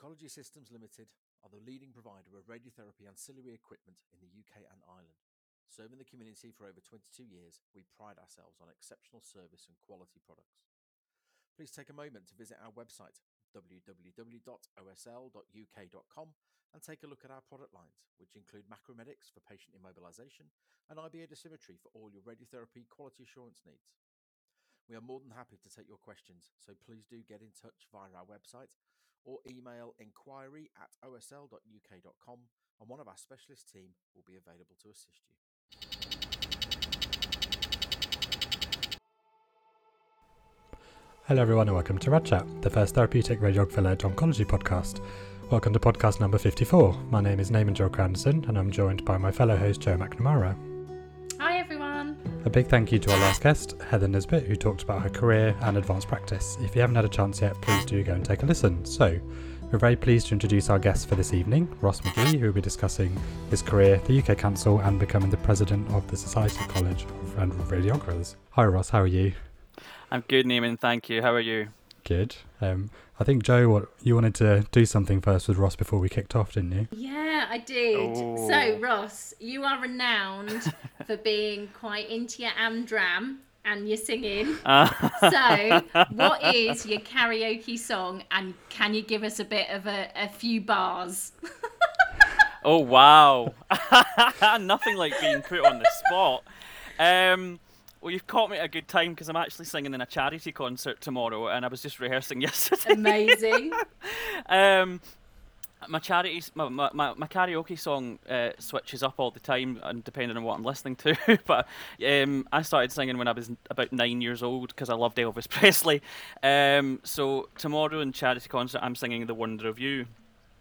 Oncology Systems Limited are the leading provider of radiotherapy ancillary equipment in the UK and Ireland. Serving the community for over 22 years, we pride ourselves on exceptional service and quality products. Please take a moment to visit our website, www.osl.uk.com, and take a look at our product lines, which include Macromedics for patient immobilization and IBA dosimetry for all your radiotherapy quality assurance needs. We are more than happy to take your questions, so please do get in touch via our website or email inquiry at osl.uk.com, and one of our specialist team will be available to assist you. Hello, everyone, and welcome to Rad Chat, the first therapeutic radiographer led oncology podcast. Welcome to podcast number 54. My name is Naman Julka-Anderson, and I'm joined by my fellow host, Joe McNamara. A big thank you to our last guest, Heather Nisbet, who talked about her career and advanced practice. If you haven't had a chance yet, please do go and take a listen. So, we're very pleased to introduce our guest for this evening, Ross McGhee, who will be discussing his career, the UK Council, and becoming the president of the Society College of Radiographers. Hi, Ross, how are you? I'm good, Naman. Thank you. How are you? Good. Um, I think Joe, what you wanted to do something first with Ross before we kicked off, didn't you? Yeah, I did. Oh. So, Ross, you are renowned for being quite into your Amdram and your singing. Uh, So, what is your karaoke song, and can you give us a bit of a, a few bars? oh wow! Nothing like being put on the spot. Um, well, you've caught me at a good time because I'm actually singing in a charity concert tomorrow, and I was just rehearsing yesterday. Amazing. um, my charity, my, my, my, karaoke song uh, switches up all the time, and depending on what I'm listening to. but um, I started singing when I was about nine years old because I loved Elvis Presley. Um, so tomorrow in charity concert, I'm singing "The Wonder of You."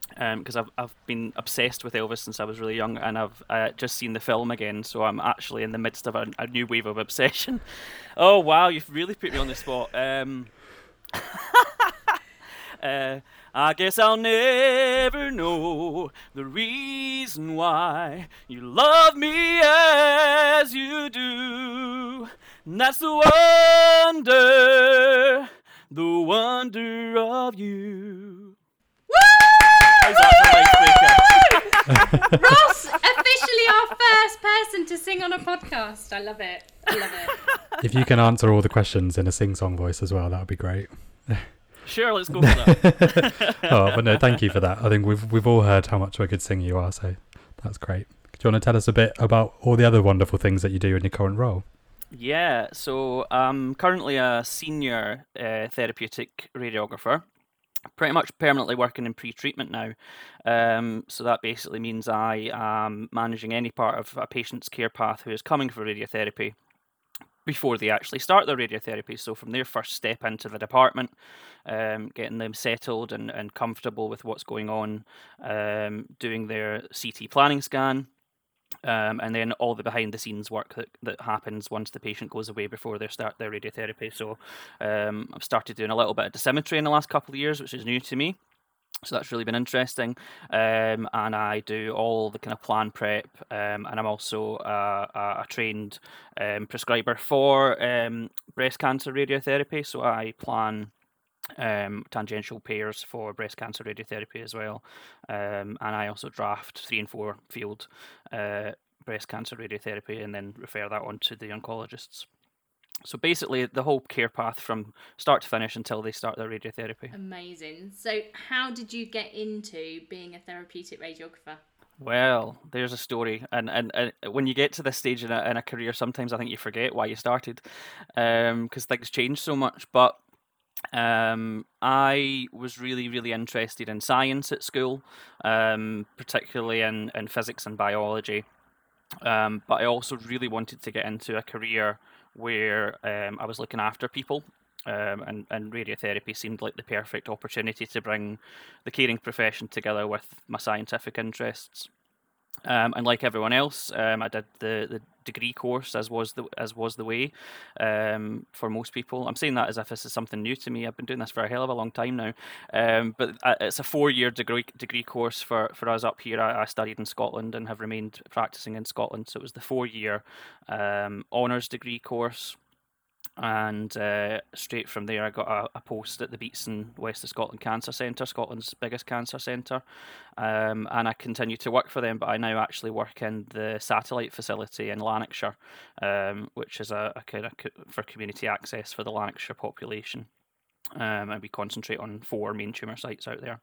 Because I've I've been obsessed with Elvis since I was really young, and I've uh, just seen the film again, so I'm actually in the midst of a, a new wave of obsession. Oh wow, you've really put me on the spot. Um, uh, I guess I'll never know the reason why you love me as you do. And that's the wonder, the wonder of you. How's that for an icebreaker? Ross, officially our first person to sing on a podcast. I love it. I love it. If you can answer all the questions in a sing-song voice as well, that would be great. Sure, let's go for that. oh, but no, thank you for that. I think we've we've all heard how much of a good singer you are, so that's great. Do you want to tell us a bit about all the other wonderful things that you do in your current role? Yeah, so I'm currently a senior uh, therapeutic radiographer, pretty much permanently working in pre-treatment now. Um, so that basically means I am managing any part of a patient's care path who is coming for radiotherapy before they actually start their radiotherapy. So from their first step into the department, um, getting them settled and, and comfortable with what's going on, um, doing their CT planning scan, um, and then all the behind the scenes work that, that happens once the patient goes away before they start their radiotherapy. So um, I've started doing a little bit of dosimetry in the last couple of years, which is new to me. So that's really been interesting. Um, and I do all the kind of plan prep, um, and I'm also a, a, a trained um, prescriber for um, breast cancer radiotherapy. So I plan um, tangential pairs for breast cancer radiotherapy as well. Um, and I also draft three and four field uh, breast cancer radiotherapy and then refer that on to the oncologists. So basically, the whole care path from start to finish until they start their radiotherapy. Amazing. So, how did you get into being a therapeutic radiographer? Well, there's a story, and and, and when you get to this stage in a, in a career, sometimes I think you forget why you started, because things change so much. But um, I was really, really interested in science at school, um, particularly in, in physics and biology. Um, but I also really wanted to get into a career where um, I was looking after people. Um, and, and radiotherapy seemed like the perfect opportunity to bring the caring profession together with my scientific interests. Um, and like everyone else, um, I did the, the degree course as was the as was the way um, for most people. I'm saying that as if this is something new to me. I've been doing this for a hell of a long time now. Um, but it's a four year degree degree course for, for us up here. I, I studied in Scotland and have remained practicing in Scotland. So it was the four year um, honours degree course. And uh, straight from there I got a, a, post at the Beatson West of Scotland Cancer Centre, Scotland's biggest cancer centre, um, and I continue to work for them. But I now actually work in the satellite facility in Lanarkshire, um, which is a, a kind of for community access for the Lanarkshire population, um, and we concentrate on four main tumour sites out there.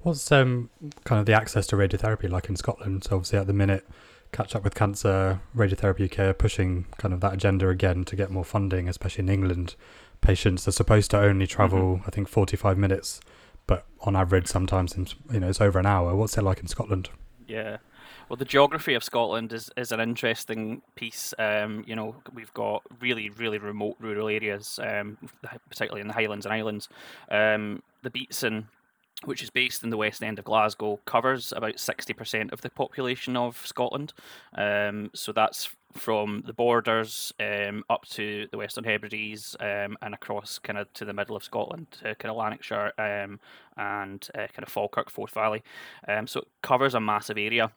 What's um, kind of the access to radiotherapy like in Scotland? So obviously at the minute Catch Up with Cancer, Radiotherapy UK pushing kind of that agenda again to get more funding, especially in England. Patients are supposed to only travel, mm-hmm. I think, 45 minutes, but on average, sometimes you know it's over an hour. What's it like in Scotland? Yeah. Well, the geography of Scotland is, is an interesting piece. Um, you know, we've got really, really remote rural areas, um, particularly in the Highlands and Islands. Um, the Beatson which is based in the west end of Glasgow, covers about 60% of the population of Scotland. Um, so that's from the borders um, up to the Western Hebrides um, and across kind of to the middle of Scotland, uh, kind of Lanarkshire um, and uh, kind of Falkirk, Forth Valley. Um, so it covers a massive area.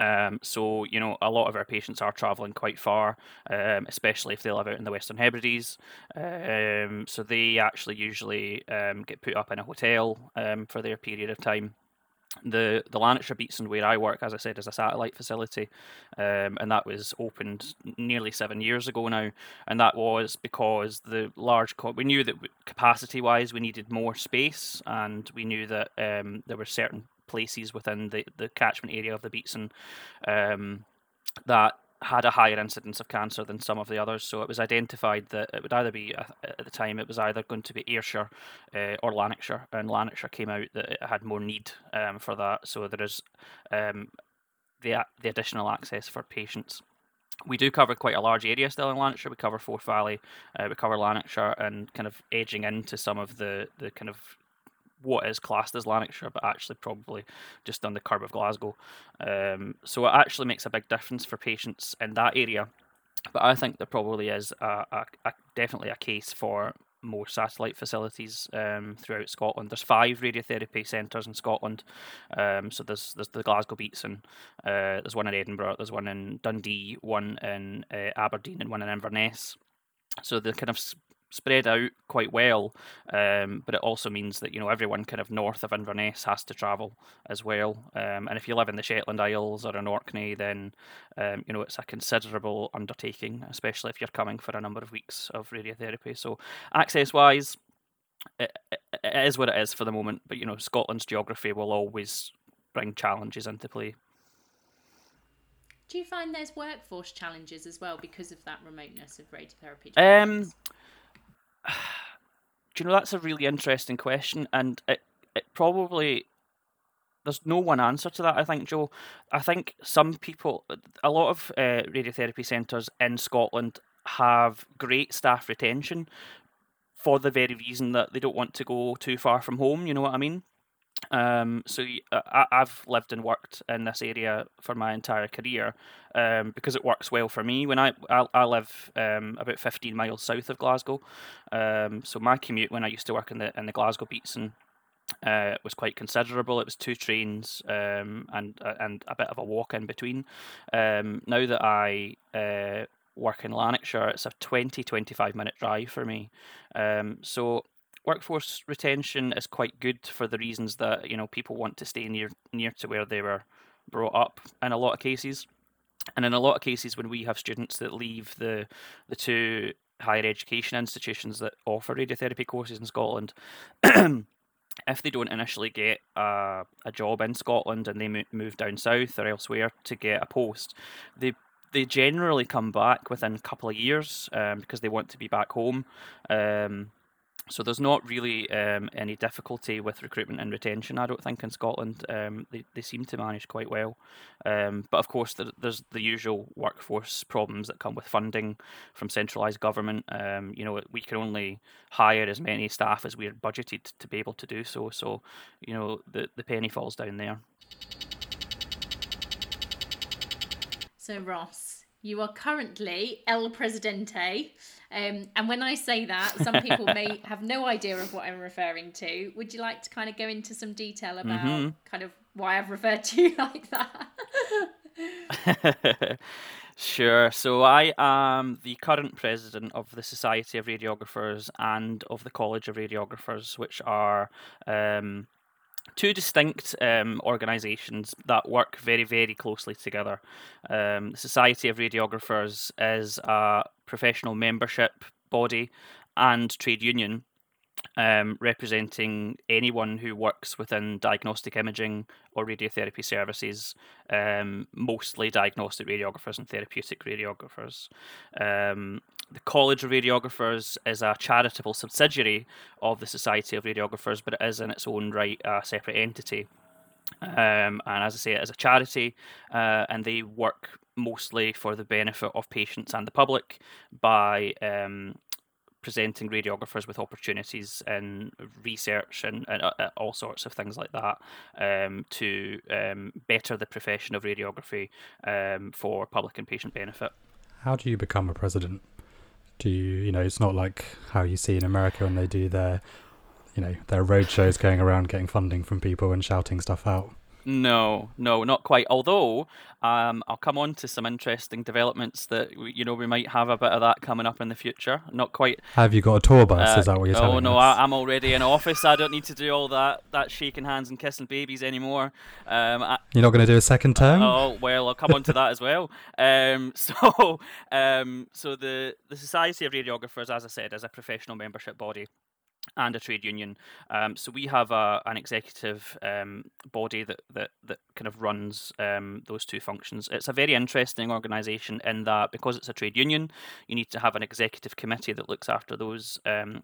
Um, so you know, a lot of our patients are travelling quite far, um, especially if they live out in the Western Hebrides. Um, so they actually usually um, get put up in a hotel um, for their period of time. The the Lanarkshire Beatson where I work, as I said, is a satellite facility, um, and that was opened nearly seven years ago now. And that was because the large co- we knew that capacity wise we needed more space, and we knew that there were certain places within the, the catchment area of the Beatson um, that had a higher incidence of cancer than some of the others. So it was identified that it would either be, uh, at the time, it was either going to be Ayrshire uh, or Lanarkshire, and Lanarkshire came out that it had more need um, for that. So there is um, the, the additional access for patients. We do cover quite a large area still in Lanarkshire. We cover Forth Valley, uh, we cover Lanarkshire, and kind of edging into some of the, the kind of what is classed as Lanarkshire, but actually probably just on the curb of Glasgow. Um, so it actually makes a big difference for patients in that area. But I think there probably is a, a, a definitely a case for more satellite facilities um, throughout Scotland. There's five radiotherapy centres in Scotland. Um, so there's there's the Glasgow Beatson, uh, there's one in Edinburgh, there's one in Dundee, one in uh, Aberdeen, and one in Inverness. So the kind of spread out quite well, um, but it also means that you know everyone kind of north of Inverness has to travel as well. Um, and if you live in the Shetland Isles or in Orkney, then um, you know it's a considerable undertaking, especially if you're coming for a number of weeks of radiotherapy. So access wise. It, it is what it is for the moment, but you know Scotland's geography will always bring challenges into play. Do you find there's workforce challenges as well because of that remoteness of radiotherapy? Um, do you know that's a really interesting question, and it it probably there's no one answer to that. I think Joe. I think some people, a lot of uh, radiotherapy centres in Scotland have great staff retention for the very reason that they don't want to go too far from home. You know what I mean? Um, so I, I've lived and worked in this area for my entire career um, because it works well for me. When I I, I live um, about 15 miles south of Glasgow, um, so my commute when I used to work in the in the Glasgow Beatson uh, was quite considerable. It was two trains um, and uh, and a bit of a walk in between. Um, now that I uh, work in Lanarkshire, it's a 20 25 minute drive for me. Um, so workforce retention is quite good for the reasons that you know people want to stay near near to where they were brought up in a lot of cases. And in a lot of cases when we have students that leave the the two higher education institutions that offer radiotherapy courses in Scotland if they don't initially get a, a job in Scotland and they move down south or elsewhere to get a post they they generally come back within a couple of years um, because they want to be back home. Um, so there's not really um, any difficulty with recruitment and retention, I don't think, in Scotland. Um, they, they seem to manage quite well. Um, but of course, there, there's the usual workforce problems that come with funding from centralised government. Um, you know, we can only hire as many staff as we're budgeted to be able to do so. So, you know, the, the penny falls down there. So, Ross, you are currently El Presidente um, and when I say that, some people may have no idea of what I'm referring to. Would you like to kind of go into some detail about mm-hmm. kind of why I've referred to you like that? Sure. So I am the current president of the Society of Radiographers and of the College of Radiographers, which are um, two distinct um, organisations that work very, very closely together. Um, the Society of Radiographers is a professional membership body and trade union um, representing anyone who works within diagnostic imaging or radiotherapy services, um, mostly diagnostic radiographers and therapeutic radiographers. Um, the College of Radiographers is a charitable subsidiary of the Society of Radiographers, but it is in its own right a separate entity. Um, and as I say, it is a charity, uh, and they work mostly for the benefit of patients and the public by um, presenting radiographers with opportunities in research and, and uh, uh, all sorts of things like that um, to um, better the profession of radiography um, for public and patient benefit. How do you become a president? Do you, you know, it's not like how you see in America when they do their, you know, their road shows going around getting funding from people and shouting stuff out. No, no, not quite. Although um, I'll come on to some interesting developments that you know we might have a bit of that coming up in the future. Not quite. Have you got a tour bus? Uh, Is that what you're oh, telling Oh no, us? I, am already in office. I don't need to do all that that shaking hands and kissing babies anymore. Um, I, you're not going to do a second term? Oh well, I'll come on to that as well. Um, so, um, so the the Society of Radiographers, as I said, is a professional membership body and a trade union. Um, so we have a, an executive um, body that, that that kind of runs um, those two functions. It's a very interesting organisation in that because it's a trade union, you need to have an executive committee that looks after those. Um,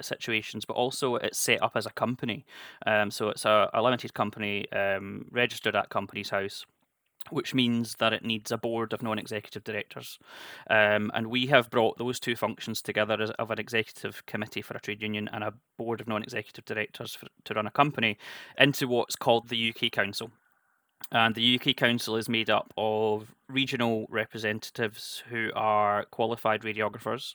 situations, but also it's set up as a company. Um, so it's a, a limited company um, registered at Companies House which means that it needs a board of non-executive directors. Um, and we have brought those two functions together as, of an executive committee for a trade union and a board of non-executive directors for, to run a company into what's called the UK Council. And the UK Council is made up of regional representatives who are qualified radiographers,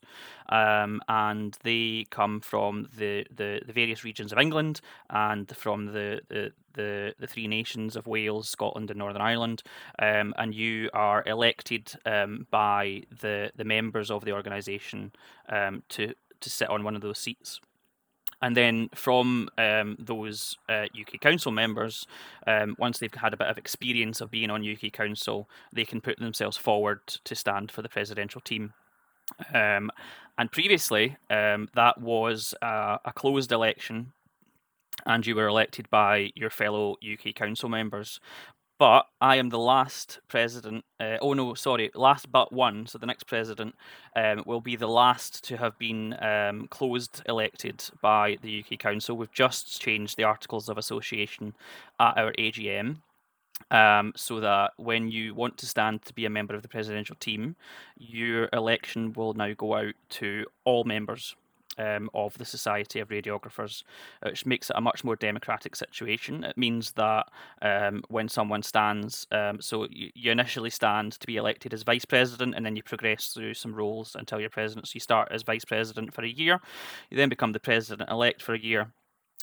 um, and they come from the, the, the, various regions of England and from the, the, the, the three nations of Wales, Scotland, and Northern Ireland. Um, and you are elected um, by the, the members of the organisation um, to, to sit on one of those seats and then from um, those uh, UK Council members, um, once they've had a bit of experience of being on UK Council, they can put themselves forward to stand for the presidential team. Um, and previously, um, that was a, a closed election and you were elected by your fellow UK council members. But I am the last president. Uh, oh no, sorry, last but one. So the next president um, will be the last to have been um, closed elected by the UK Council. We've just changed the Articles of Association at our AGM. Um, so that when you want to stand to be a member of the presidential team, your election will now go out to all members um, of the Society of Radiographers, which makes it a much more democratic situation. It means that um, when someone stands, um, so you, you, initially stand to be elected as vice president, and then you progress through some roles until you're president. So you start as vice president for a year, you then become the president elect for a year,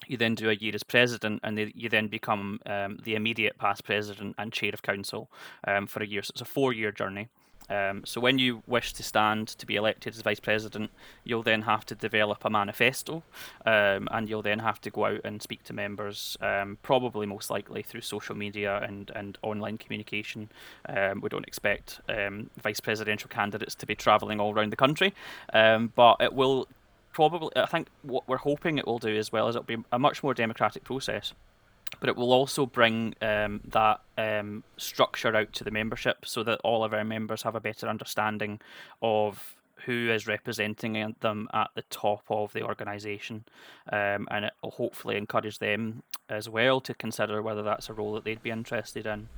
you then do a year as president, and they, you then become um, the immediate past president and chair of council um, for a year. So it's a four-year journey. Um, so when you wish to stand to be elected as vice president, you'll then have to develop a manifesto, um, and you'll then have to go out and speak to members, um, probably most likely through social media and, and online communication. Um, we don't expect um, vice presidential candidates to be travelling all around the country, um, but it will probably. I think what we're hoping it will do as well is it'll be a much more democratic process but it will also bring um, that um, structure out to the membership so that all of our members have a better understanding of who is representing them at the top of the organisation, um, and it will hopefully encourage them as well to consider whether that's a role that they'd be interested in.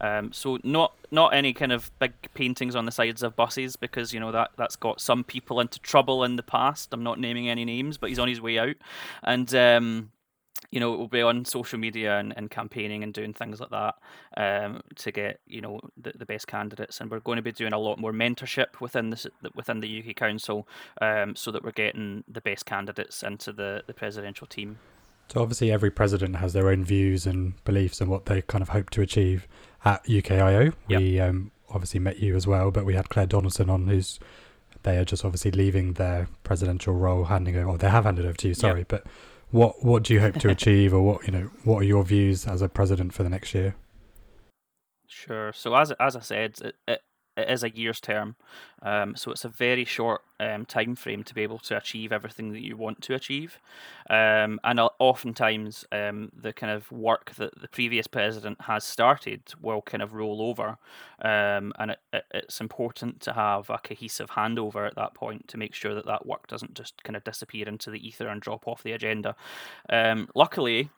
Um, so not not any kind of big paintings on the sides of buses because you know that that's got some people into trouble in the past. I'm not naming any names, but he's on his way out, and um, you know, we'll be on social media and, and campaigning and doing things like that um, to get you know the, the best candidates. And we're going to be doing a lot more mentorship within the within the UK Council, um, so that we're getting the best candidates into the the presidential team. So obviously, every president has their own views and beliefs and what they kind of hope to achieve. At UKIO, yep. we um, obviously met you as well, but we had Claire Donaldson on, who's they are just obviously leaving their presidential role, handing over, or they have handed over to you. Sorry, yep. but what what do you hope to achieve, or what you know, what are your views as a president for the next year? Sure. So as as I said, it, it, it is a year's term, um, so it's a very short um, time frame to be able to achieve everything that you want to achieve, um, and oftentimes um, the kind of work that the previous president has started will kind of roll over, um, and it, it, it's important to have a cohesive handover at that point to make sure that that work doesn't just kind of disappear into the ether and drop off the agenda. Um, luckily,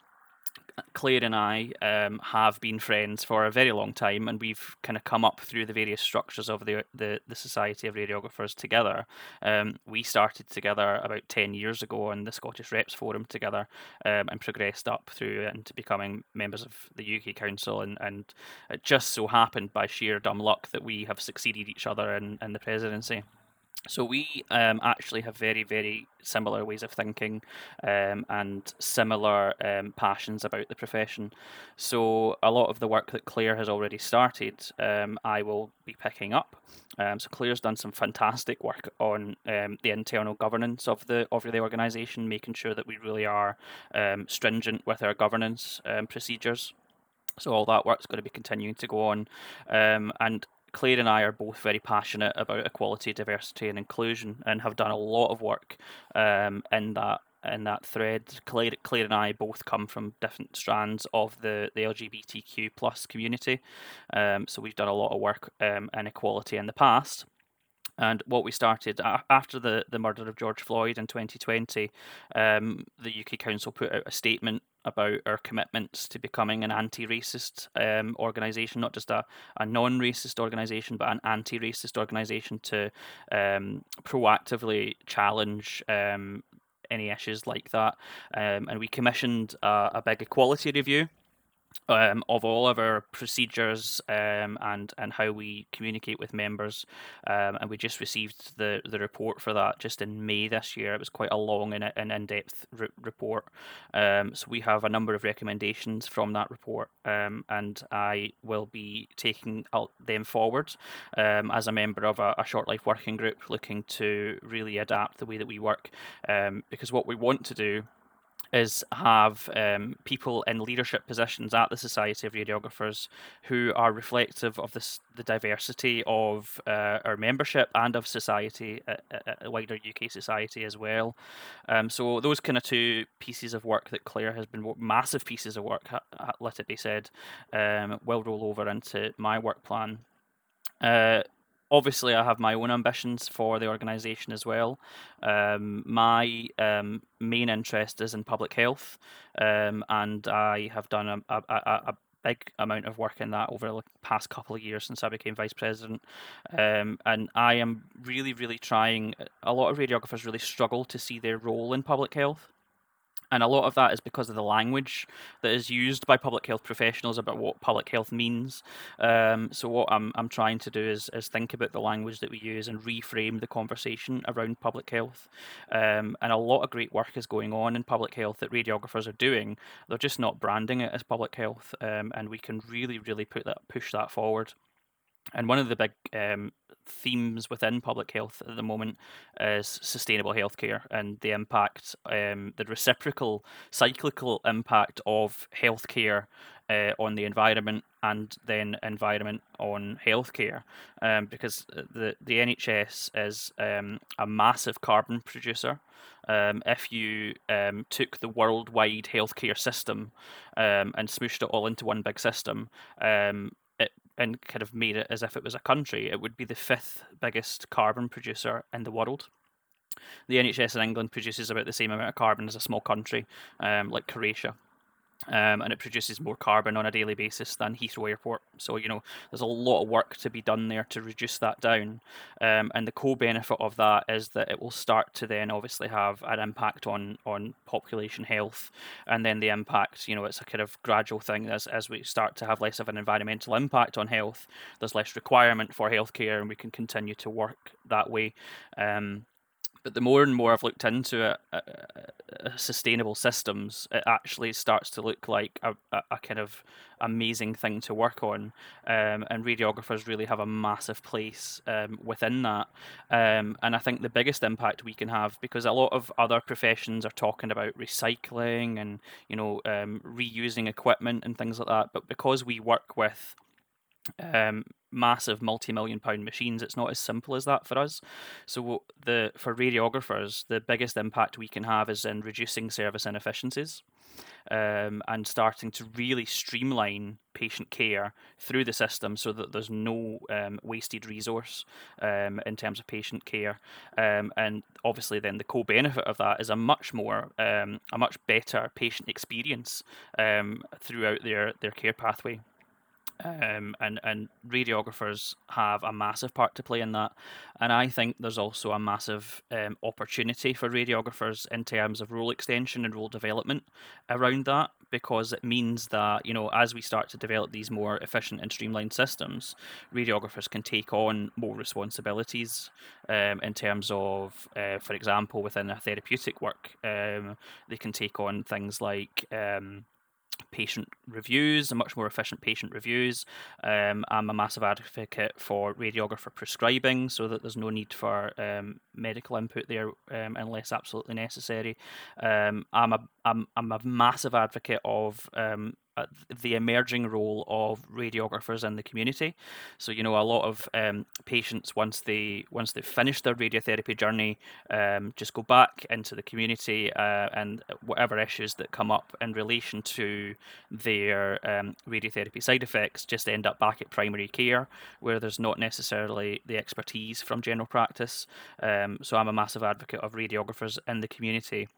Claire and I um, have been friends for a very long time, and we've kind of come up through the various structures of the the, the Society of Radiographers together. Um, we started together about ten years ago on the Scottish Reps Forum together, um, and progressed up through into becoming members of the UK Council. And, and it just so happened by sheer dumb luck that we have succeeded each other in, in the presidency. So we um, actually have very, very similar ways of thinking um, and similar um, passions about the profession. So a lot of the work that Claire has already started, um, I will be picking up. Um, so Claire's done some fantastic work on um, the internal governance of the of the organisation, making sure that we really are stringent with our governance procedures. So all that work's going to be continuing to go on, um, and Claire and I are both very passionate about equality, diversity, and inclusion, and have done a lot of work um, in that in that thread. Claire, Claire and I both come from different strands of the, the LGBTQ plus community, um, so we've done a lot of work um, in equality in the past. And what we started after the, the murder of George Floyd in 2020, um, the UK Council put out a statement about our commitments to becoming an anti-racist um, organisation, not just a, a non-racist organisation, but an anti-racist organisation to um, proactively challenge um, any issues like that. Um, and we commissioned a, a big equality review um, of all of our procedures um, and and how we communicate with members, um, and we just received the the report for that just in May this year. It was quite a long and, and in depth re- report. Um, so we have a number of recommendations from that report, um, and I will be taking them forward um, as a member of a, a, short life working group, looking to really adapt the way that we work, because what we want to do is have um, people in leadership positions at the Society of Radiographers who are reflective of this, the diversity of uh, our membership and of society, uh, uh, wider UK society as well. Um, so those kind of two pieces of work that Claire has been massive pieces of work, let it be said, um, will roll over into my work plan. Uh, obviously I have my own ambitions for the organisation as well. Um, my um, main interest is in public health, um, and I have done a, a, a, big amount of work in that over the past couple of years since I became vice president. Um, and I am really, really trying. A lot of radiographers really struggle to see their role in public health and a lot of that is because of the language that is used by public health professionals about what public health means. Um, so what I'm I'm trying to do is is think about the language that we use and reframe the conversation around public health. Um, and a lot of great work is going on in public health that radiographers are doing. They're just not branding it as public health, um, and we can really really put that push that forward. And one of the big um, themes within public health at the moment is sustainable healthcare and the impact, um, the reciprocal, cyclical impact of healthcare uh, on the environment and then environment on healthcare. Um, because the, the NHS is um, a massive carbon producer. Um, if you um, took the worldwide healthcare system um, and smooshed it all into one big system, um, and kind of made it as if it was a country, it would be the fifth biggest carbon producer in the world. The NHS in England produces about the same amount of carbon as a small country um, like Croatia um, and it produces more carbon on a daily basis than Heathrow Airport. So you know there's a lot of work to be done there to reduce that down. Um, and the co-benefit of that is that it will start to then obviously have an impact on on population health, and then the impact. You know, it's a kind of gradual thing as as we start to have less of an environmental impact on health. There's less requirement for healthcare, and we can continue to work that way. Um, but the more and more I've looked into it, uh, uh, sustainable systems, it actually starts to look like a, a, a kind of amazing thing to work on. Um, and radiographers really have a massive place um, within that. Um, and I think the biggest impact we can have, because a lot of other professions are talking about recycling and you know um, reusing equipment and things like that, but because we work with um, massive multi-million pound machines. It's not as simple as that for us. So the for radiographers the biggest impact we can have is in reducing service inefficiencies um, and starting to really streamline patient care through the system so that there's no um, wasted resource um, in terms of patient care. Um, and obviously, then the co benefit of that is a much more, um, a much better patient experience um, throughout their, their care pathway um, and and radiographers have a massive part to play in that. And I think there's also a massive um, opportunity for radiographers in terms of role extension and role development around that, because it means that you know as we start to develop these more efficient and streamlined systems, radiographers can take on more responsibilities um, in terms of, uh, for example, within a therapeutic work, um, they can take on things like um, patient reviews and much more efficient patient reviews. Um, I'm a massive advocate for radiographer prescribing so that there's no need for um, medical input there um, unless absolutely necessary. Um, I'm, a, I'm, I'm a massive advocate of um, the emerging role of radiographers in the community. So you know, a lot of um, patients once they once they've finished their radiotherapy journey, um, just go back into the community uh, and whatever issues that come up in relation to their um, radiotherapy side effects just end up back at primary care, where there's not necessarily the expertise from general practice. Um, so I'm a massive advocate of radiographers in the community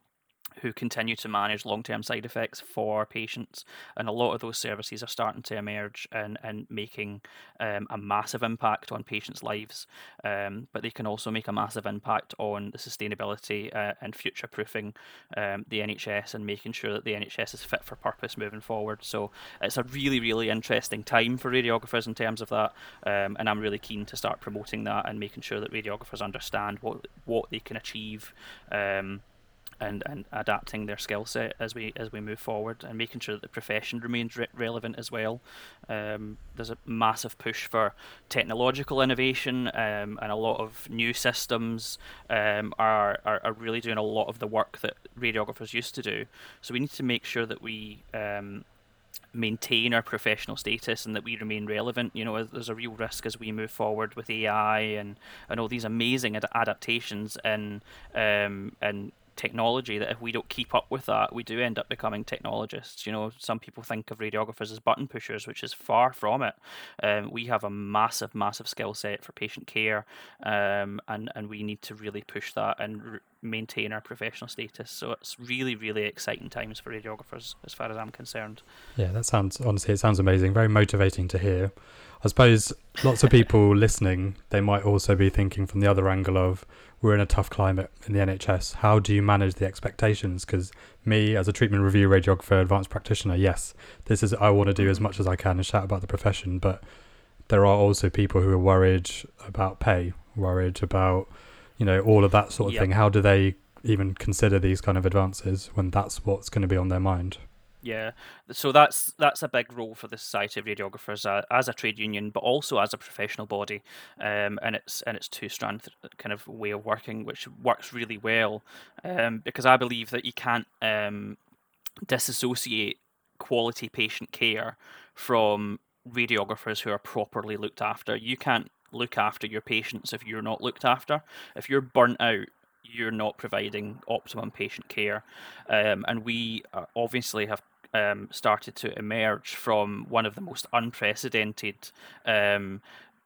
who continue to manage long term side effects for patients. And a lot of those services are starting to emerge and, and making um, a massive impact on patients' lives. Um, but they can also make a massive impact on the sustainability uh, and future proofing um, the NHS and making sure that the NHS is fit for purpose moving forward. So it's a really, really interesting time for radiographers in terms of that. Um, and I'm really keen to start promoting that and making sure that radiographers understand what, what they can achieve um, and, and adapting their skill set as we as we move forward and making sure that the profession remains re- relevant as well. Um, there's a massive push for technological innovation um, and a lot of new systems um, are, are, are really doing a lot of the work that radiographers used to do. So we need to make sure that we um, maintain our professional status and that we remain relevant. You know, there's a real risk as we move forward with AI and, and all these amazing ad- adaptations and um, technology that if we don't keep up with that, we do end up becoming technologists. You know, some people think of radiographers as button pushers, which is far from it. Um, we have a massive, massive skill set for patient care, um, and and we need to really push that and r- maintain our professional status. So it's really, really exciting times for radiographers, as far as I'm concerned. Yeah, that sounds honestly, it sounds amazing. Very motivating to hear. I suppose lots of people listening, they might also be thinking from the other angle of we're in a tough climate in the NHS. How do you manage the expectations? Because me, as a treatment review radiographer, advanced practitioner, yes, this is I want to do as much as I can and shout about the profession. But there are also people who are worried about pay, worried about you know all of that sort of yep. thing. How do they even consider these kind of advances when that's what's going to be on their mind? Yeah, so that's that's a big role for the Society of Radiographers uh, as a trade union, but also as a professional body, um, and it's and it's two strand kind of way of working, which works really well, um, because I believe that you can't um, disassociate quality patient care from radiographers who are properly looked after. You can't look after your patients if you're not looked after. If you're burnt out, you're not providing optimum patient care. Um, and we uh, obviously have um, started to emerge from one of the most unprecedented um,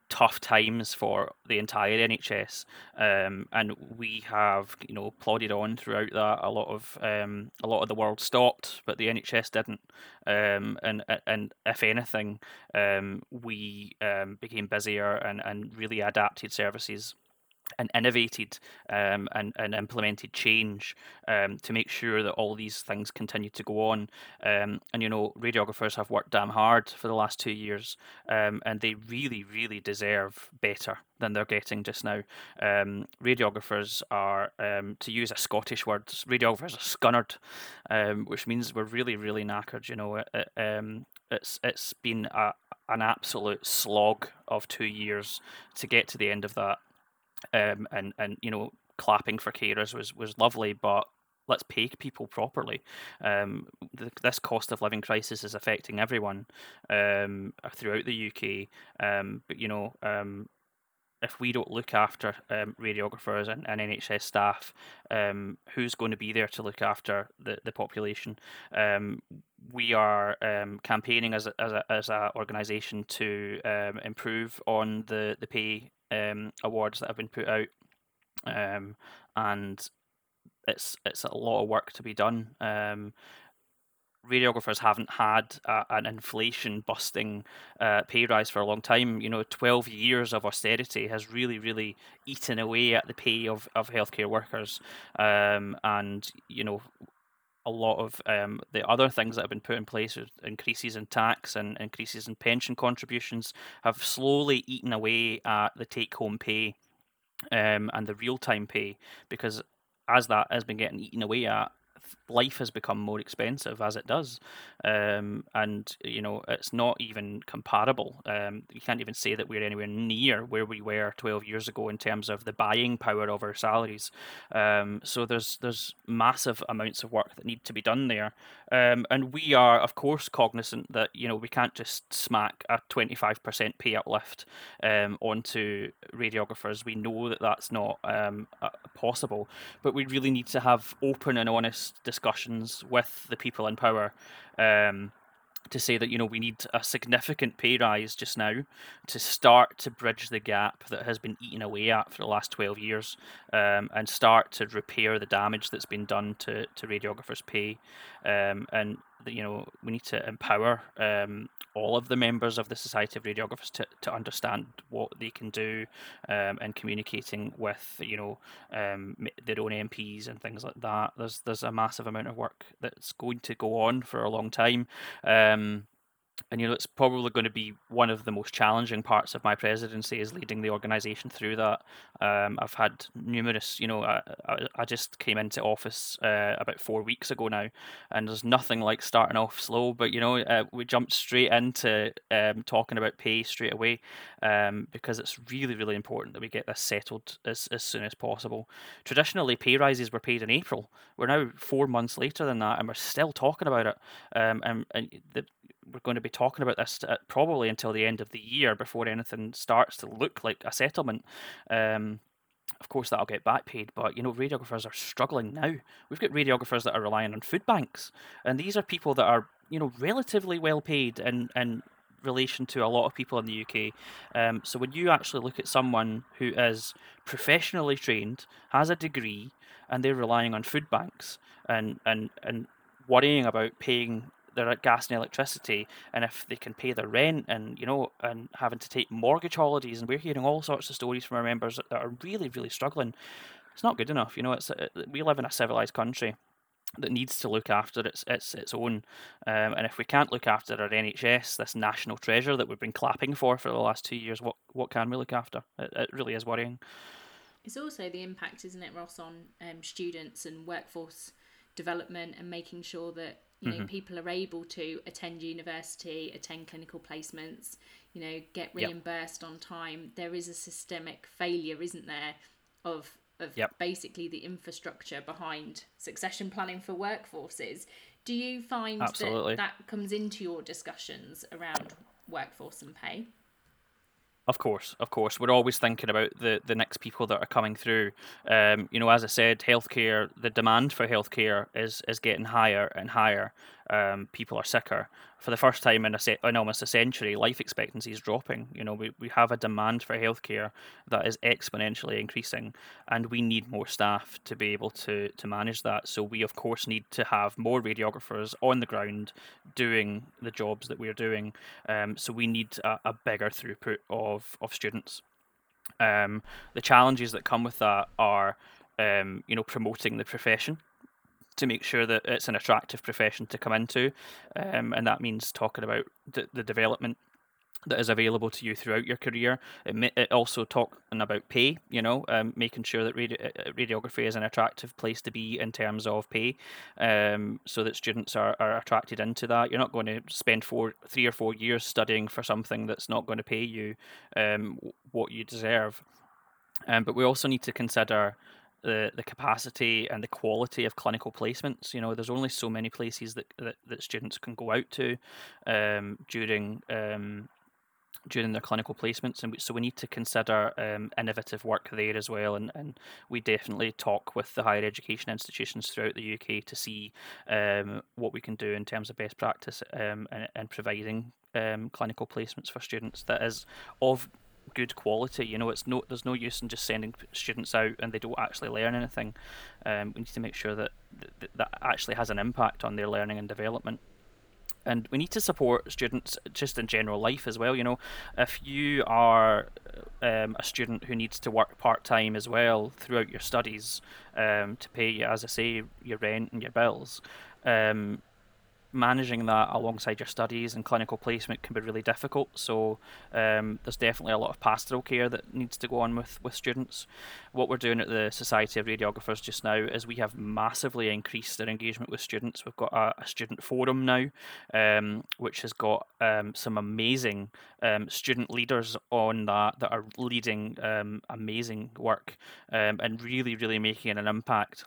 tough times for the entire NHS, um, and we have you know plodded on throughout that. A lot of um, a lot of the world stopped, but the NHS didn't. Um, and and if anything, um, we um, became busier and, and really adapted services and innovated um, and, and implemented change um, to make sure that all these things continue to go on. Um, and you know, radiographers have worked damn hard for the last two years, um, and they really, really deserve better than they're getting just now. Um, radiographers are, um, to use a Scottish word, radiographers are scunnered, which means we're really, really knackered. You know, it, it, it's it's been a, an absolute slog of two years to get to the end of that um, and and you know clapping for carers was was lovely, but let's pay people properly. Um, this cost of living crisis is affecting everyone um, throughout the UK. Um, but you know, um, if we don't look after um, radiographers and, and, NHS staff, um, who's going to be there to look after the, the population? we are campaigning as a, as a, as a organisation to improve on the, the pay um, awards that have been put out, um, and it's it's a lot of work to be done. Um, radiographers haven't had an inflation busting uh, pay rise for a long time. You know, 12 years of austerity has really, really eaten away at the pay of, of healthcare workers. Um, and, you know, a lot of um, the other things that have been put in place, increases in tax and increases in pension contributions, have slowly eaten away at the take home pay um, and the real time pay because as that has been getting eaten away at, life has become more expensive as it does, um, and you know it's not even comparable. Um, you can't even say that we're anywhere near where we were 12 years ago in terms of the buying power of our salaries. Um, so there's there's massive amounts of work that need to be done there, um, and we are of course cognizant that you know we can't just smack a 25% pay uplift um, onto radiographers. We know that that's not um, possible, but we really need to have open and honest discussions with the people in power um, to say that you know we need a significant pay rise just now to start to bridge the gap that has been eaten away at for the last 12 years um, and start to repair the damage that's been done to, to radiographers pay um, and you know we need to empower um, all of the members of the Society of Radiographers to, to understand what they can do um, and communicating with you know um, their own MPs and things like that. There's there's a massive amount of work that's going to go on for a long time. Um, and you know it's probably going to be one of the most challenging parts of my presidency is leading the organization through that. Um, i've had numerous you know I, I, just came into office uh, about four weeks ago now and there's nothing like starting off slow but you know uh, we jumped straight into um, talking about pay straight away um, because it's really really important that we get this settled as, as soon as possible. Traditionally pay rises were paid in april. We're now four months later than that and we're still talking about it. Um, and, and the, we're going to be talking about this uh, probably until the end of the year before anything starts to look like a settlement. Um, of course, that'll get back paid, but you know, radiographers are struggling now. We've got radiographers that are relying on food banks, and these are people that are you know relatively well paid in in relation to a lot of people in the UK. Um, so when you actually look at someone who is professionally trained, has a degree, and they're relying on food banks and and and worrying about paying their gas and electricity and if they can pay their rent and you know and having to take mortgage holidays and we're hearing all sorts of stories from our members that are really really struggling it's not good enough you know it's uh, we live in a civilized country that needs to look after its its its own. Um, and if we can't look after our NHS, this national treasure that we've been clapping for for the last two years, what what can we look after? It, it really is worrying. It's also the impact, isn't it, Ross, on um, students and workforce development and making sure that you know mm-hmm. people are able to attend university attend clinical placements you know get reimbursed yep. on time there is a systemic failure isn't there of of yep. basically the infrastructure behind succession planning for workforces do you find Absolutely. that that comes into your discussions around workforce and pay of course, of course. We're always thinking about the, the next people that are coming through. Um, you know, as I said, healthcare, the demand for healthcare is, is getting higher and higher um, people are sicker. For the first time in, a se- in almost a century, life expectancy is dropping. You know, we, we have a demand for healthcare that is exponentially increasing, and we need more staff to be able to, to manage that. So, we of course need to have more radiographers on the ground doing the jobs that we're doing. Um, so, we need a, a bigger throughput of, of students. Um, the challenges that come with that are, um, you know, promoting the profession to make sure that it's an attractive profession to come into, um, and that means talking about the, the development that is available to you throughout your career. It, may, it also talking about pay, you know, um, making sure that radi- uh, radiography is an attractive place to be in terms of pay, um, so that students are, are attracted into that. You're not going to spend four, three or four years studying for something that's not going to pay you um, what you deserve. Um, but we also need to consider the, the capacity and the quality of clinical placements. You know, there's only so many places that, that, that students can go out to um, during um, during their clinical placements, and we, so we need to consider um, innovative work there as well. And, and we definitely talk with the higher education institutions throughout the UK to see um, what we can do in terms of best practice um, and, and providing um, clinical placements for students that is of good quality. You know, it's no there's no use in just sending students out and they don't actually learn anything. Um, we need to make sure that, that that actually has an impact on their learning and development and we need to support students just in general life as well. You know, if you are um, a student who needs to work part time as well throughout your studies um, to pay, as I say, your rent and your bills, um, managing that alongside your studies and clinical placement can be really difficult. So um, there's definitely a lot of pastoral care that needs to go on with, with students. What we're doing at the Society of Radiographers just now is we have massively increased our engagement with students. We've got a, a student forum now, um, which has got um, some amazing um, student leaders on that that are leading um, amazing work um, and really, really making an impact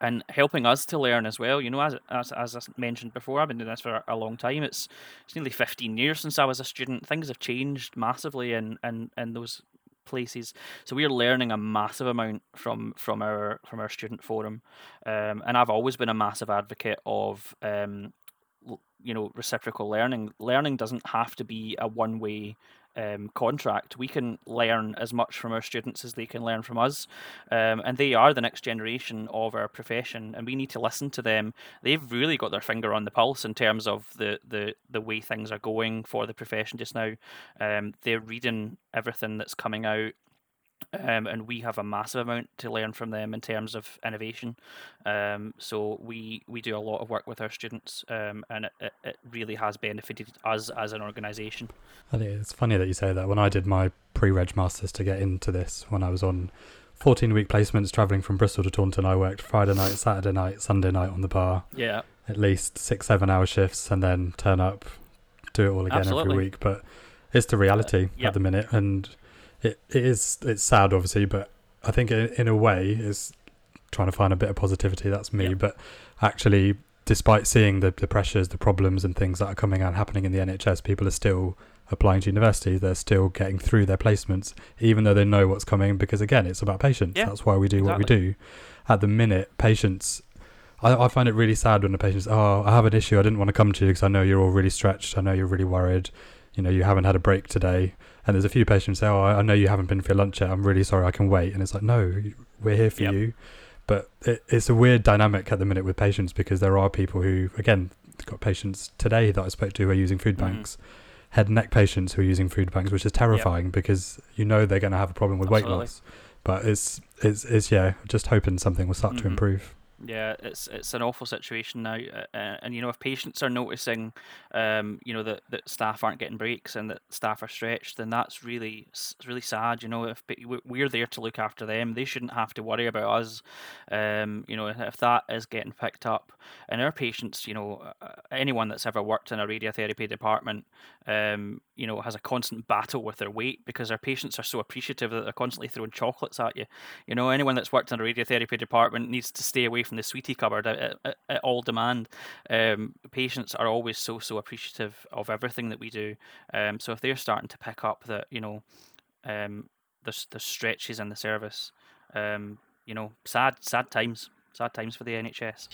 and helping us to learn as well. You know, as as, as I mentioned before, I've been doing this for a long time. It's it's nearly fifteen years since I was a student. Things have changed massively in in, in those places. So we are learning a massive amount from from our from our student forum, um, and I've always been a massive advocate of. Um, you know reciprocal learning learning doesn't have to be a one way um, contract, we can learn as much from our students as they can learn from us. Um, and they are the next generation of our profession, and we need to listen to them. They've really got their finger on the pulse in terms of the, the, the way things are going for the profession just now. Um, they're reading everything that's coming out um, and we have a massive amount to learn from them in terms of innovation. Um, so we we do a lot of work with our students, um, and it, it, really has benefited us as an organisation. I think it's funny that you say that. When I did my pre-reg masters to get into this, when I was on 14 week placements traveling from Bristol to Taunton, I worked Friday night, Saturday night, Sunday night on the bar. Yeah. At least six, seven hour shifts, and then turn up, do it all again Absolutely. every week. But it's the reality uh, at the minute, and it, it is it's sad obviously but i think in, in a way is trying to find a bit of positivity that's me. But actually despite seeing the, the pressures the problems and things that are coming out happening in the nhs people are still applying to university. They're still getting through their placements even though they know what's coming because again it's about patients yeah, that's why we do exactly. what we do. At the minute patients I, I find it really sad when the patients oh i have an issue. I didn't want to come to you because i know you're all really stretched. I know you're really worried. You know you haven't had a break today and there's a few patients say, "Oh, I know you haven't been for lunch yet. I'm really sorry. I can wait." And it's like, "No, we're here for yep. you." But it, it's a weird dynamic at the minute with patients because there are people who, again, got patients today that I spoke to who are using food mm-hmm. banks, head and neck patients who are using food banks, which is terrifying yep. because you know they're going to have a problem with Absolutely. weight loss. But it's it's it's yeah, just hoping something will start mm-hmm. to improve. Yeah, it's it's an awful situation now, and you know if patients are noticing, um, you know that, that staff aren't getting breaks and that staff are stretched, then that's really it's really sad. You know if we're there to look after them, they shouldn't have to worry about us. Um, you know if that is getting picked up, and our patients, you know, anyone that's ever worked in a radiotherapy department, um, you know, has a constant battle with their weight because our patients are so appreciative that they're constantly throwing chocolates at you. You know, anyone that's worked in a radiotherapy department needs to stay away from the sweetie cupboard at, at, at all demand. Um, patients are always so so appreciative of everything that we do. Um, so if they're starting to pick up that you know, um, there's there's stretches in the service, um, you know, sad sad times, sad times for the NHS.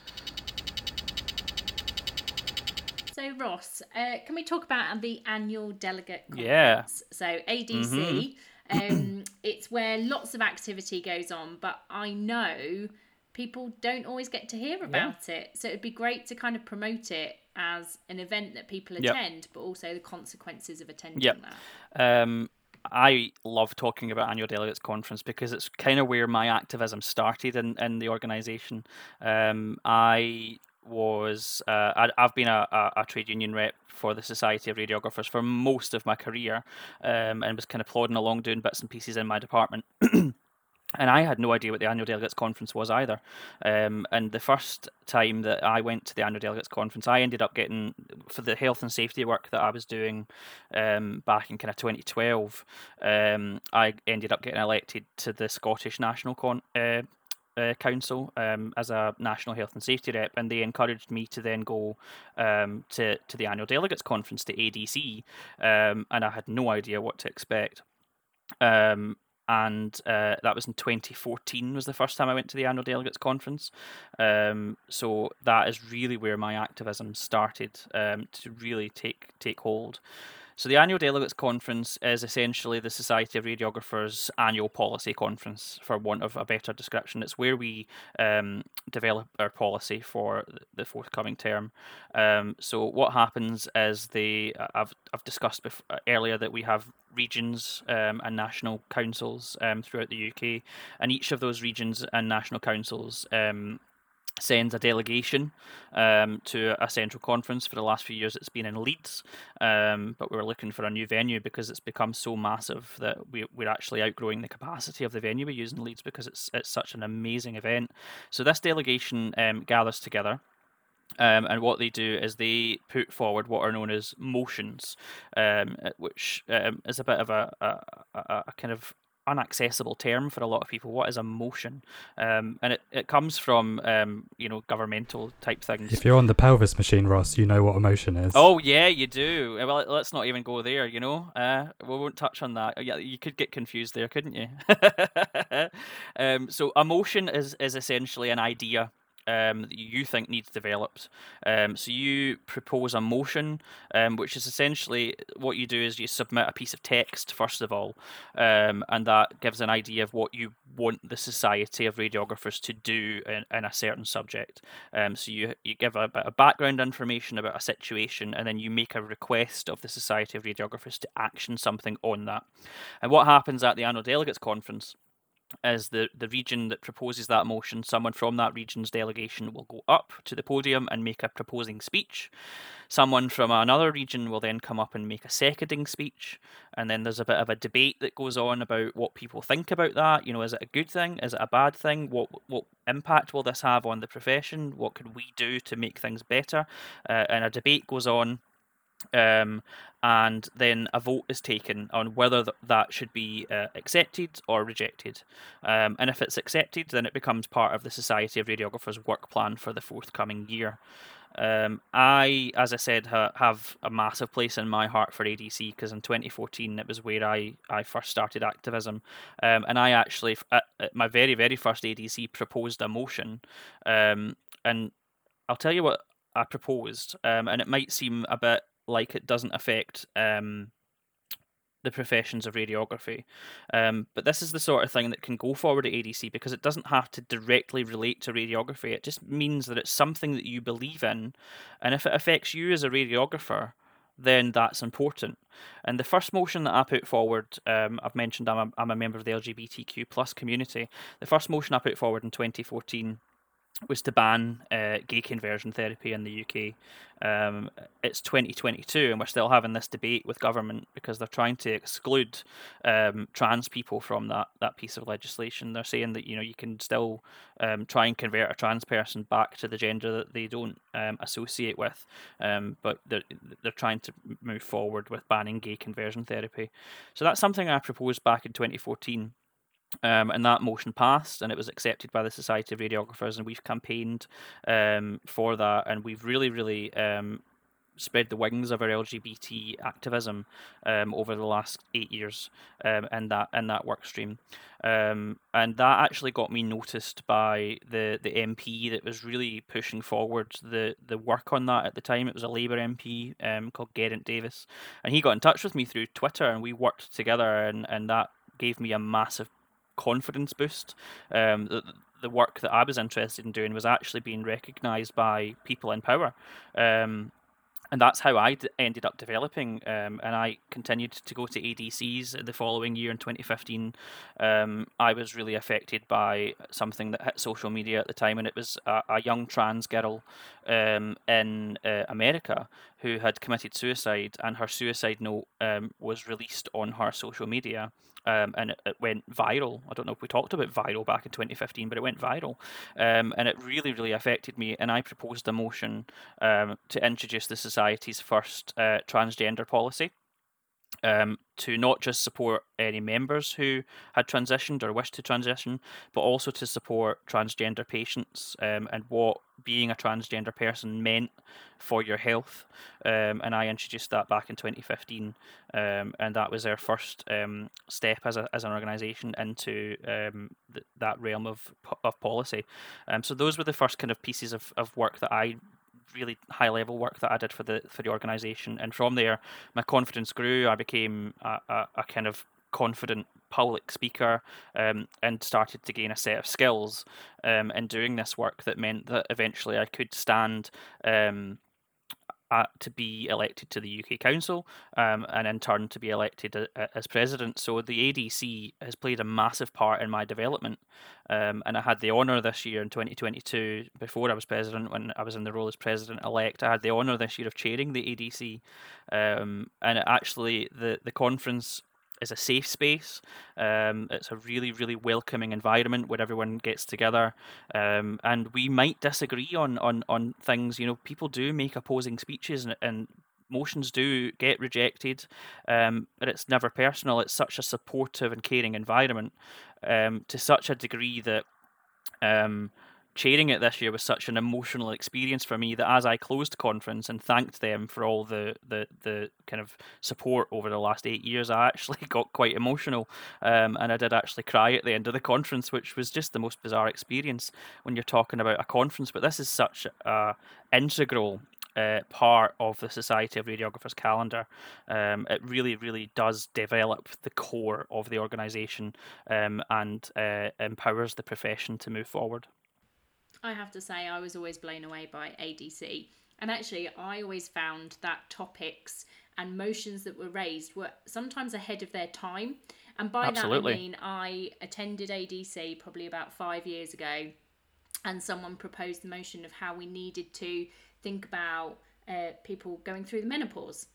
So Ross, uh, can we talk about the annual delegate conference? Yeah. So ADC. Mm-hmm. Um, it's where lots of activity goes on, but I know people don't always get to hear about yeah. it. So it'd be great to kind of promote it as an event that people attend, yep. but also the consequences of attending yep. that. Um, I love talking about annual delegates conference because it's kind of where my activism started in, in the organization. Um, I was uh, I, have been a, a, a, trade union rep for the Society of Radiographers for most of my career, um, and was kind of plodding along doing bits and pieces in my department. and I had no idea what the annual delegates conference was either. Um, and the first time that I went to the annual delegates conference, I ended up getting for the health and safety work that I was doing um, back in kind of 2012. Um, I ended up getting elected to the Scottish National Con. Uh, uh, Council um, as a national health and safety rep, and they encouraged me to then go um, to to the annual delegates conference to ADC, um, and I had no idea what to expect. Um, and uh, that was in 2014 was the first time I went to the annual delegates conference. Um, so that is really where my activism started um, to really take take hold. So the annual delegates conference is essentially the Society of Radiographers annual policy conference, for want of a better description. It's where we um, develop our policy for the forthcoming term. Um, so what happens is the I've I've discussed before, earlier that we have regions um, and national councils um, throughout the UK, and each of those regions and national councils um, sends a delegation um, to a central conference. For the last few years, it's been in Leeds, um, but we are looking for a new venue because it's become so massive that we, we're actually outgrowing the capacity of the venue we use in Leeds because it's it's such an amazing event. So this delegation um, gathers together. Um, and what they do is they put forward what are known as motions, um, which um, is a bit of a, a, a, a kind of unaccessible term for a lot of people. What is emotion? Um, and it, it comes from um, you know governmental type things. If you're on the pelvis machine, Ross, you know what emotion is. Oh yeah, you do. Well, let's not even go there. You know, uh, we won't touch on that. Yeah, you could get confused there, couldn't you? um, so emotion is is essentially an idea um, that you think needs developed. Um, so you propose a motion, um, which is essentially what you do is you submit a piece of text first of all, um, and that gives an idea of what you want the Society of Radiographers to do in, in a certain subject. Um, so you you give a bit of background information about a situation, and then you make a request of the Society of Radiographers to action something on that. And what happens at the annual delegates conference? Is the, the region that proposes that motion, someone from that region's delegation will go up to the podium and make a proposing speech. Someone from another region will then come up and make a seconding speech. And then there's a bit of a debate that goes on about what people think about that. You know, is it a good thing? Is it a bad thing? What what impact will this have on the profession? What can we do to make things better? Uh, and a debate goes on um, and then a vote is taken on whether th- that should be uh, accepted or rejected. Um, and if it's accepted, then it becomes part of the Society of Radiographers work plan for the forthcoming year. Um, I, as I said, ha- have a massive place in my heart for ADC because in 2014 it was where I, I first started activism. Um, and I actually, at, at, my very, very first ADC, proposed a motion. Um, and I'll tell you what I proposed, um, and it might seem a bit like it doesn't affect um, the professions of radiography. Um, but this is the sort of thing that can go forward at ADC because it doesn't have to directly relate to radiography. It just means that it's something that you believe in, and if it affects you as a radiographer, then that's important. And the first motion that I put forward, um, I've mentioned I'm a, I'm a member of the LGBTQ plus community. The first motion I put forward in 2014 was to ban uh, gay conversion therapy in the UK. Um, it's 2022, and we're still having this debate with government because they're trying to exclude um, trans people from that that piece of legislation. They're saying that you know you can still um, try and convert a trans person back to the gender that they don't um, associate with, um, but they're they're trying to move forward with banning gay conversion therapy. So that's something I proposed back in 2014. Um, and that motion passed and it was accepted by the Society of Radiographers, and we've campaigned um, for that, and we've really, really um, spread the wings of our LGBT activism um, over the last eight years um, in that in that work stream, um, and that actually got me noticed by the the MP that was really pushing forward the the work on that at the time. It was a Labour MP um, called Geraint Davies, and he got in touch with me through Twitter, and we worked together, and and that gave me a massive confidence boost. Um, the, the work that I was interested in doing was actually being recognised by people in power. Um, and that's how I d- ended up developing. Um, and I continued to go to ADCs the following year in 2015. Um, I was really affected by something that hit social media at the time, and it was a, a young trans girl um, in uh, America who had committed suicide, and her suicide note um, was released on her social media um, and it, it, went viral. I don't know if we talked about viral back in 2015, but it went viral, um, and it really, really affected me. And I proposed a motion um, to introduce the society's first uh, transgender policy um, to not just support any members who had transitioned or wished to transition, but also to support transgender patients um, and what being a transgender person meant for your health. Um, and I introduced that back in 2015, um, and that was our first um, step as, a, as an organisation into um, th- that realm of, of policy. so those were the first kind of pieces of, of work that I really high level work that I did for the for the organisation, and from there, my confidence grew. I became a, a, a kind of confident public speaker um, and started to gain a set of skills um, in doing this work that meant that eventually I could stand um, uh, to be elected to the UK Council um, and in turn to be elected a, a, as president. So the ADC has played a massive part in my development. Um, and I had the honour this year in 2022, before I was president, when I was in the role as president elect, I had the honour this year of chairing the ADC. Um, and actually, the, the conference is a safe space. Um, it's a really, really welcoming environment where everyone gets together. Um, and we might disagree on, on, on things. You know, people do make opposing speeches and, and motions do get rejected, um, but it's never personal. It's such a supportive and caring environment um, to such a degree that um, chairing it this year was such an emotional experience for me that as I closed conference and thanked them for all the the, the kind of support over the last eight years, I actually got quite emotional, um, and I did actually cry at the end of the conference, which was just the most bizarre experience when you're talking about a conference. But this is such a integral uh, part of the Society of Radiographers calendar. Um, it really, really does develop the core of the organisation um, and uh, empowers the profession to move forward. I have to say, I was always blown away by ADC. And actually, I always found that topics and motions that were raised were sometimes ahead of their time. And by Absolutely. that, I mean, I attended ADC probably about five years ago, and someone proposed the motion of how we needed to think about uh, people going through the menopause.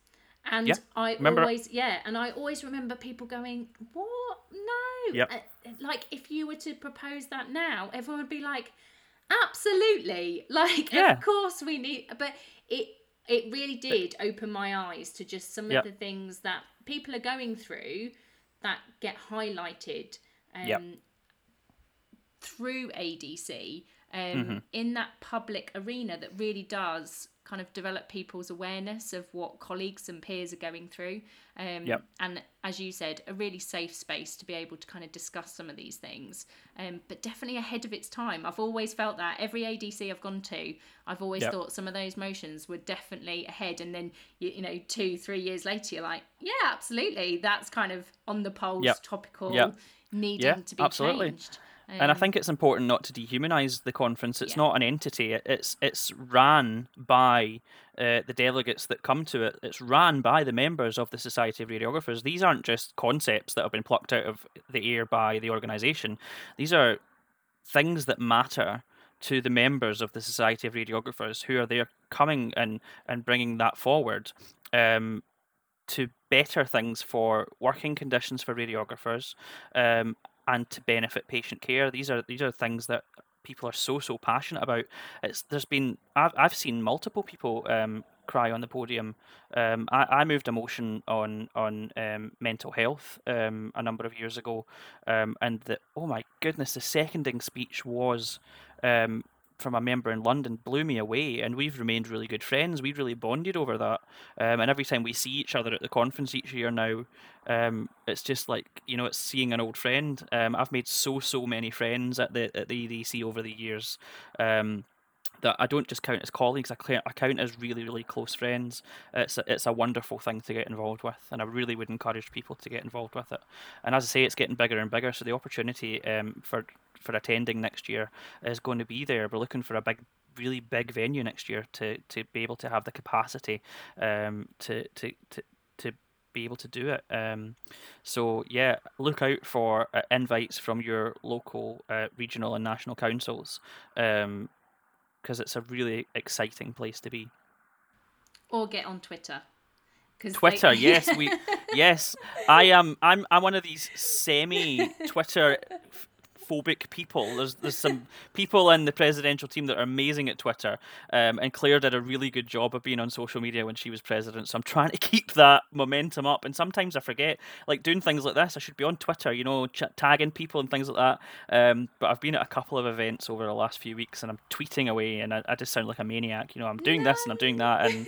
And yeah, I remember. always, yeah, and I always remember people going, What? No. Yep. Uh, like, if you were to propose that now, everyone would be like, Absolutely. Like, yeah. of course we need, but it it really did open my eyes to just some yep. of the things that people are going through that get highlighted um, yep. through ADC um, mm-hmm. in that public arena that really does kind of develop people's awareness of what colleagues and peers are going through. Um, yep. And as you said, a really safe space to be able to kind of discuss some of these things, um, but definitely ahead of its time. I've always felt that every ADC I've gone to, I've always yep. thought some of those motions were definitely ahead. And then, you, you know, two, three years later, you're like, yeah, absolutely. That's kind of on the pulse, yep. topical, needing yeah, to be absolutely. changed. Um, and I think it's important not to dehumanize the conference. It's yeah. not an entity. It's it's ran by uh, the delegates that come to it. It's ran by the members of the Society of Radiographers. These aren't just concepts that have been plucked out of the air by the organization. These are things that matter to the members of the Society of Radiographers who are there coming and and bringing that forward. Um, to better things for working conditions for radiographers um, and to benefit patient care. These are these are things that people are so so passionate about. It's there's been I've I've seen multiple people um, cry on the podium. Um, I, I moved a motion on on um, mental health um, a number of years ago, um, and the oh my goodness, the seconding speech was um, from a member in London blew me away, and we've remained really good friends. We really bonded over that, um, and every time we see each other at the conference each year now, um, it's just like you know, it's seeing an old friend. Um, I've made so so many friends at the at the ADC over the years. Um, that I don't just count as colleagues. I count, as really, really close friends. It's a, it's a wonderful thing to get involved with, and I really would encourage people to get involved with it. And as I say, it's getting bigger and bigger. So the opportunity um, for for attending next year is going to be there. We're looking for a big really big venue next year to to be able to have the capacity um, to to to to be able to do it. Um, so yeah, look out for uh, invites from your local, uh, regional, and national councils because it's a really exciting place to be. Or get on Twitter. Twitter, yes, we, yes, I am. I'm, I'm one of these semi Twitter phobic people. There's there's some people in the presidential team that are amazing at Twitter, um, and Claire did a really good job of being on social media when she was president. So I'm trying to keep that momentum up. And sometimes I forget, like doing things like this. I should be on Twitter, you know, ch- tagging people and things like that. Um, but I've been at a couple of events over the last few weeks, and I'm tweeting away, and I, I just sound like a maniac. You know, I'm doing no. this and I'm doing that. And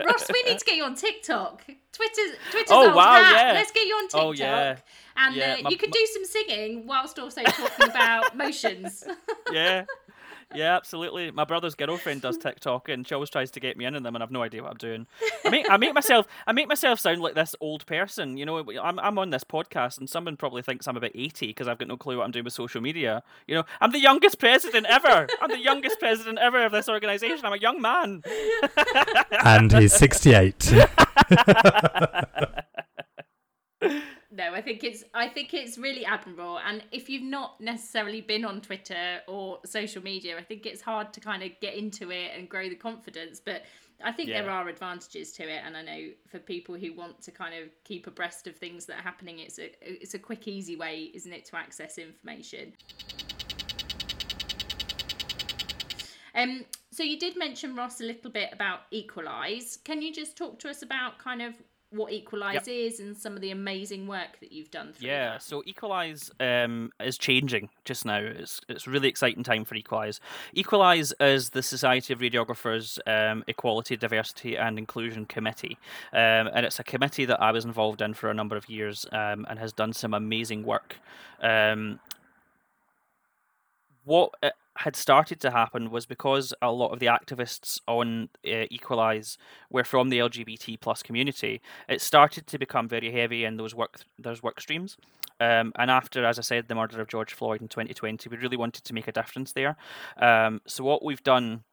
Ross, we need to get you on TikTok. Twitter's Twitter's oh wow, hat. yeah. Let's get you on TikTok. Oh yeah. And yeah, uh, my, you could my... do some singing whilst also talking about motions. yeah. Yeah, absolutely. My brother's girlfriend does TikTok, and she always tries to get me in on them, and I've no idea what I'm doing. I make I make myself I make myself sound like this old person. You know, I'm I'm on this podcast, and someone probably thinks I'm about eighty because I've got no clue what I'm doing with social media. You know, I'm the youngest president ever. I'm the youngest president ever of this organization. I'm a young man. and he's sixty-eight no i think it's i think it's really admirable and if you've not necessarily been on twitter or social media i think it's hard to kind of get into it and grow the confidence but i think yeah. there are advantages to it and i know for people who want to kind of keep abreast of things that are happening it's a it's a quick easy way isn't it to access information um, so you did mention Ross a little bit about Equalise. Can you just talk to us about kind of what Equalise yep. is and some of the amazing work that you've done. yeah, that. so Equalise um, is changing just now. It's it's a really exciting time for Equalise. Equalise is the Society of Radiographers um, Equality, Diversity and Inclusion Committee, um, and it's a committee that I was involved in for a number of years um, and has done some amazing work. Um, what uh, had started to happen was because a lot of the activists on uh, Equalise were from the LGBT plus community. It started to become very heavy in those work those work streams. Um, and after, as I said, the murder of George Floyd in 2020, we really wanted to make a difference there. Um, so what we've done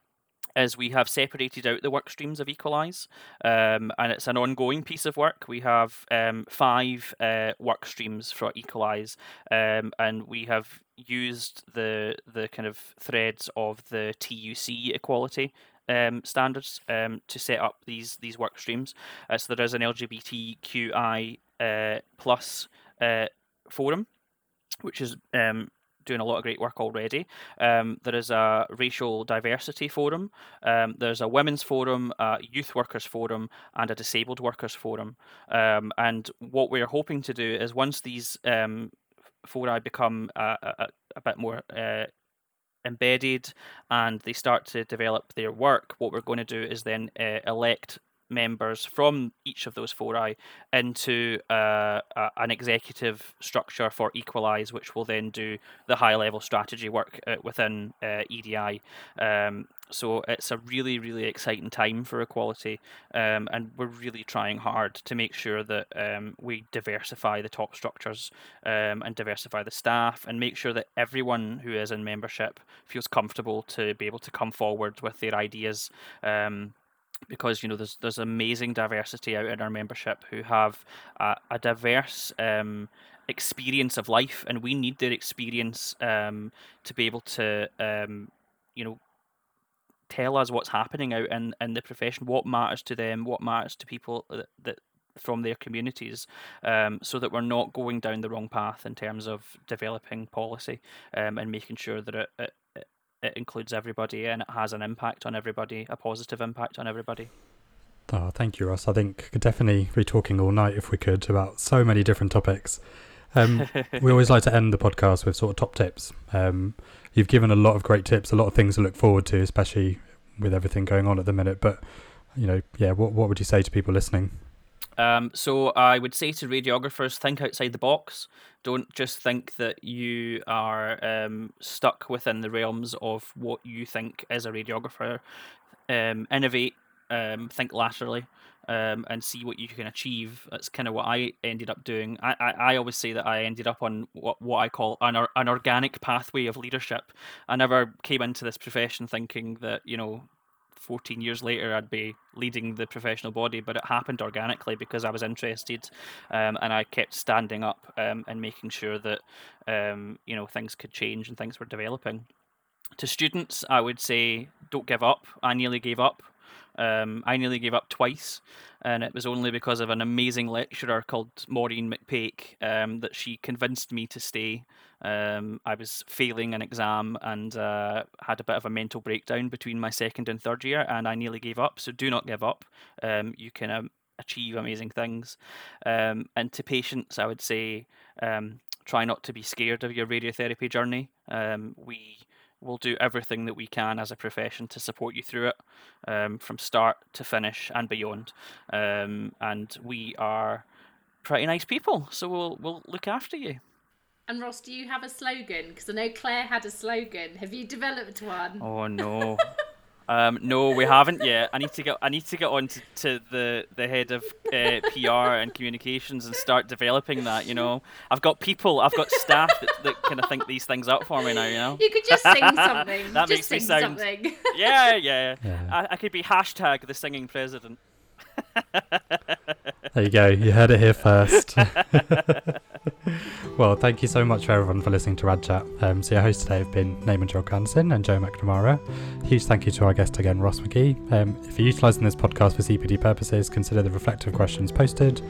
is we have separated out the work streams of Equalise, um, and it's an ongoing piece of work. We have um, five uh, work streams for Equalise, um, and we have used the the kind of threads of the TUC equality um, standards um, to set up these these work streams. Uh, so there is an LGBTQI uh, plus uh, forum, which is um, doing a lot of great work already. Um, there is a racial diversity forum, um, there's a women's forum, a youth workers forum, and a disabled workers forum. Um, and what we're hoping to do is once these um, fora become a, a, a bit more uh, embedded and they start to develop their work, what we're going to do is then uh, elect members from each of those fora into uh, a, an executive structure for Equalise, which will then do the high level strategy work uh, within uh, EDI. Um, so it's a really, really exciting time for equality, um, and we're really trying hard to make sure that um, we diversify the top structures um, and diversify the staff, and make sure that everyone who is in membership feels comfortable to be able to come forward with their ideas. Um, because you know there's there's amazing diversity out in our membership who have a, a diverse um, experience of life, and we need their experience um, to be able to um, you know tell us what's happening out in, in the profession, what matters to them, what matters to people that, that from their communities, um, so that we're not going down the wrong path in terms of developing policy um, and making sure that it, it, it includes everybody and it has an impact on everybody, a positive impact on everybody. Oh, thank you, Ross. I think we could definitely be talking all night if we could about so many different topics. Um, we always like to end the podcast with sort of top tips. Um, you've given a lot of great tips, a lot of things to look forward to, especially with everything going on at the minute. But you know, yeah, what what would you say to people listening? Um, so I would say to radiographers, think outside the box. Don't just think that you are um, stuck within the realms of what you think as a radiographer. Um, innovate. Um, think laterally. um, and see what you can achieve. That's kind of what I ended up doing. I, I, I always say that I ended up on what, what I call an, an organic pathway of leadership. I never came into this profession thinking that, you know, 14 years later I'd be leading the professional body, but it happened organically because I was interested um, and I kept standing up um, and making sure that um, you know things could change and things were developing. To students, I would say don't give up. I nearly gave up. Um, I nearly gave up twice, and it was only because of an amazing lecturer called Maureen McPake um, that she convinced me to stay. Um, I was failing an exam and uh, had a bit of a mental breakdown between my second and third year, and I nearly gave up. So do not give up. Um, you can um, achieve amazing things. Um, and to patients, I would say try not to be scared of your radiotherapy journey. we we'll do everything that we can as a profession to support you through it um, from start to finish and beyond. Um, and we are pretty nice people, so we'll we'll look after you. And Ross, do you have a slogan? Because I know Claire had a slogan. Have you developed one? Oh no. Um, no, we haven't yet. I need to get I need to get on to, to the the head of uh, PR and communications and start developing that. You know, I've got people, I've got staff that, that kind of think these things up for me now. You know, you could just sing something. that just makes me sound. Something. yeah, yeah. yeah. I, I could be hashtag the singing president. there you go. You heard it here first. well, thank you so much for everyone for listening to Rad Chat. Um, so your hosts today have been Naman Julka-Anderson and Joe McNamara. Huge thank you to our guest again, Ross McGhee. Um, if you're utilising this podcast for CPD purposes, consider the reflective questions posted,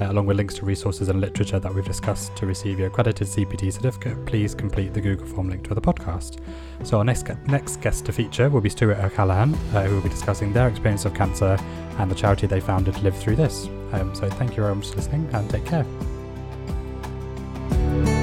uh, along with links to resources and literature that we've discussed to receive your accredited CPD certificate. Please complete the Google form linked to the podcast. So our next next guest to feature will be Stuart O'Callaghan, uh, who will be discussing their experience of cancer and the charity they founded to live through this. Um, so thank you very much for listening and take care. Bye.